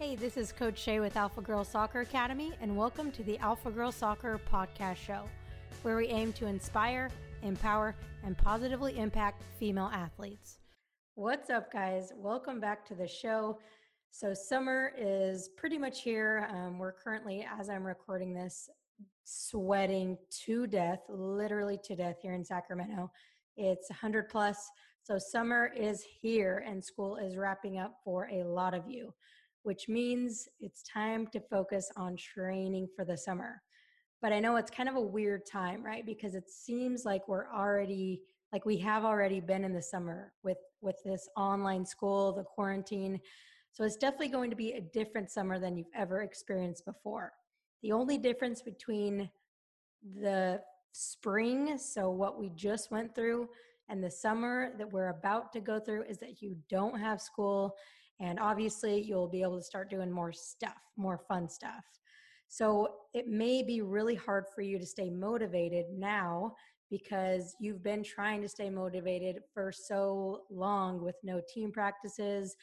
Hey, this is Coach Shay with Alpha Girl Soccer Academy, and welcome to the Alpha Girl Soccer Podcast Show, where we aim to inspire, empower, and positively impact female athletes. What's up, guys? Welcome back to the show. So, summer is pretty much here. Um, we're currently, as I'm recording this, sweating to death, literally to death here in Sacramento. It's 100 plus. So, summer is here, and school is wrapping up for a lot of you which means it's time to focus on training for the summer. But I know it's kind of a weird time, right? Because it seems like we're already like we have already been in the summer with with this online school, the quarantine. So it's definitely going to be a different summer than you've ever experienced before. The only difference between the spring, so what we just went through, and the summer that we're about to go through is that you don't have school and obviously, you'll be able to start doing more stuff, more fun stuff. So it may be really hard for you to stay motivated now because you've been trying to stay motivated for so long with no team practices,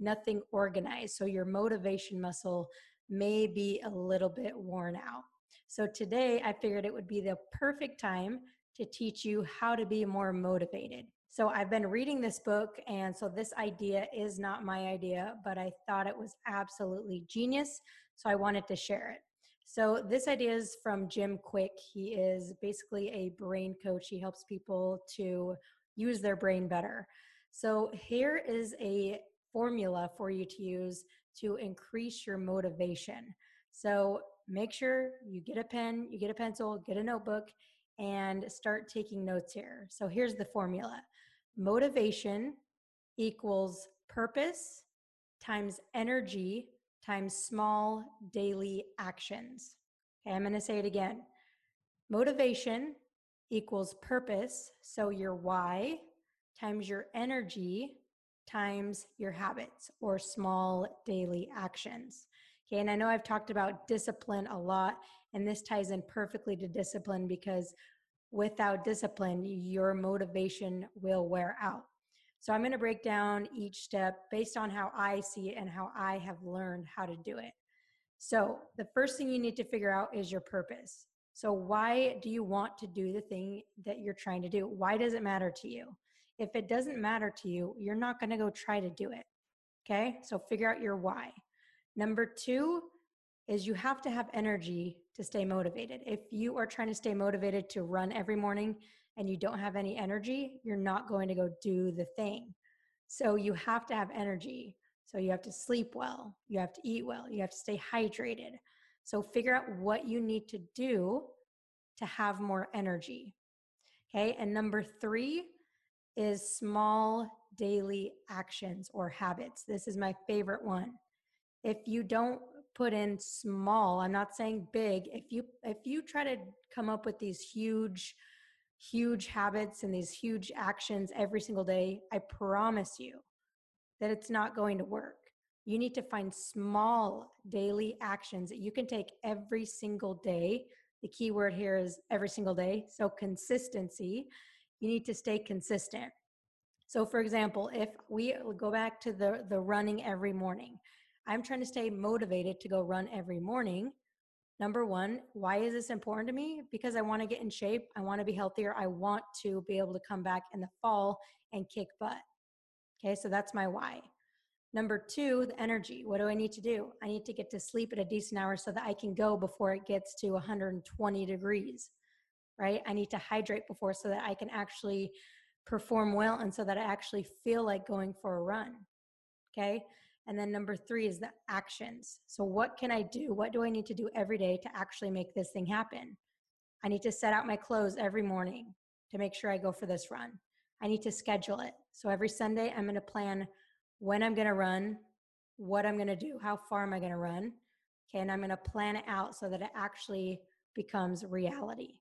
nothing organized. So your motivation muscle may be a little bit worn out. So today I figured it would be the perfect time to teach you how to be more motivated. So I've been reading this book, and so this idea is not my idea, but I thought it was absolutely genius. So I wanted to share it. So this idea is from Jim Kwik. He is basically a brain coach. He helps people to use their brain better. So here is a formula for you to use to increase your motivation. So make sure you get a pen, you get a pencil, get a notebook, and start taking notes here. So here's the formula motivation equals purpose times energy times small daily actions. Okay, I'm going to say it again. Motivation equals purpose, so your why times your energy times your habits or small daily actions. Okay, and I know I've talked about discipline a lot, and this ties in perfectly to discipline because without discipline, your motivation will wear out. So I'm going to break down each step based on how I see it and how I have learned how to do it. So the first thing you need to figure out is your purpose. So why do you want to do the thing that you're trying to do? Why does it matter to you? If it doesn't matter to you, you're not going to go try to do it. Okay? So figure out your why. Number 2 is you have to have energy to stay motivated. If you are trying to stay motivated to run every morning and you don't have any energy, you're not going to go do the thing. So you have to have energy. So you have to sleep well, you have to eat well, you have to stay hydrated. So figure out what you need to do to have more energy. Okay. And number three is small daily actions or habits. This is my favorite one. If you don't put in small i'm not saying big if you if you try to come up with these huge huge habits and these huge actions every single day i promise you that it's not going to work. You need to find small daily actions that you can take every single day. The key word here is every single day so consistency. You need to stay consistent. So for example if we go back to the the running every morning I'm trying to stay motivated to go run every morning. Number one, why is this important to me? Because I want to get in shape. I want to be healthier. I want to be able to come back in the fall and kick butt. Okay, so that's my why. Number two, the energy. What do I need to do? I need to get to sleep at a decent hour so that I can go before it gets to 120 degrees, right? I need to hydrate before so that I can actually perform well and so that I actually feel like going for a run. Okay. And then number three is the actions. So, what can I do? What do I need to do every day to actually make this thing happen? I need to set out my clothes every morning to make sure I go for this run. I need to schedule it. So, every Sunday, I'm going to plan when I'm going to run, what I'm going to do, how far am I going to run. Okay. And I'm going to plan it out so that it actually becomes reality.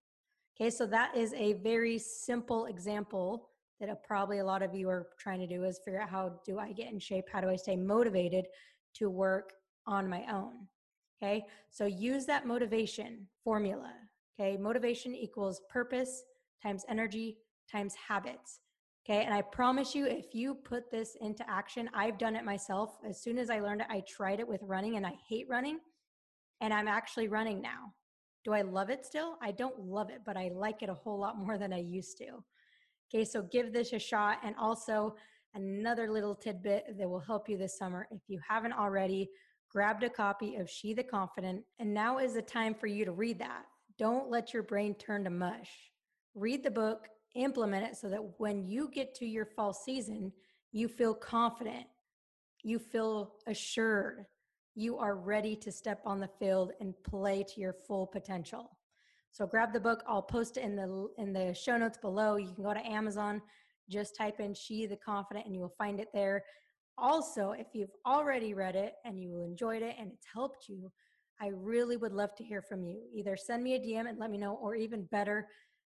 Okay. So, that is a very simple example that uh, probably a lot of you are trying to do is figure out how do I get in shape? How do I stay motivated to work on my own? Okay, so use that motivation formula. Okay, motivation equals purpose times energy times habits. Okay. And I promise you, if you put this into action, I've done it myself. As soon as I learned it, I tried it with running and I hate running. And I'm actually running now. Do I love it still? I don't love it, but I like it a whole lot more than I used to. Okay. So give this a shot. And also, another little tidbit that will help you this summer. If you haven't already, grabbed a copy of She the Confident, and now is the time for you to read that. Don't let your brain turn to mush. Read the book, implement it so that when you get to your fall season, you feel confident, you feel assured, you are ready to step on the field and play to your full potential. So grab the book. I'll post it in the in the show notes below. You can go to Amazon, just type in She the Confident and you will find it there. Also, if you've already read it and you enjoyed it and it's helped you, I really would love to hear from you. Either send me a DM and let me know, or even better,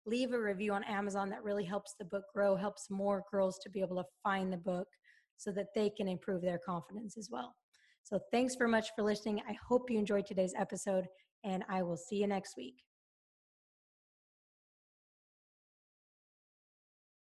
leave a review on Amazon. That really helps the book grow, helps more girls to be able to find the book so that they can improve their confidence as well. So, thanks very much for listening. I hope you enjoyed today's episode, and I will see you next week.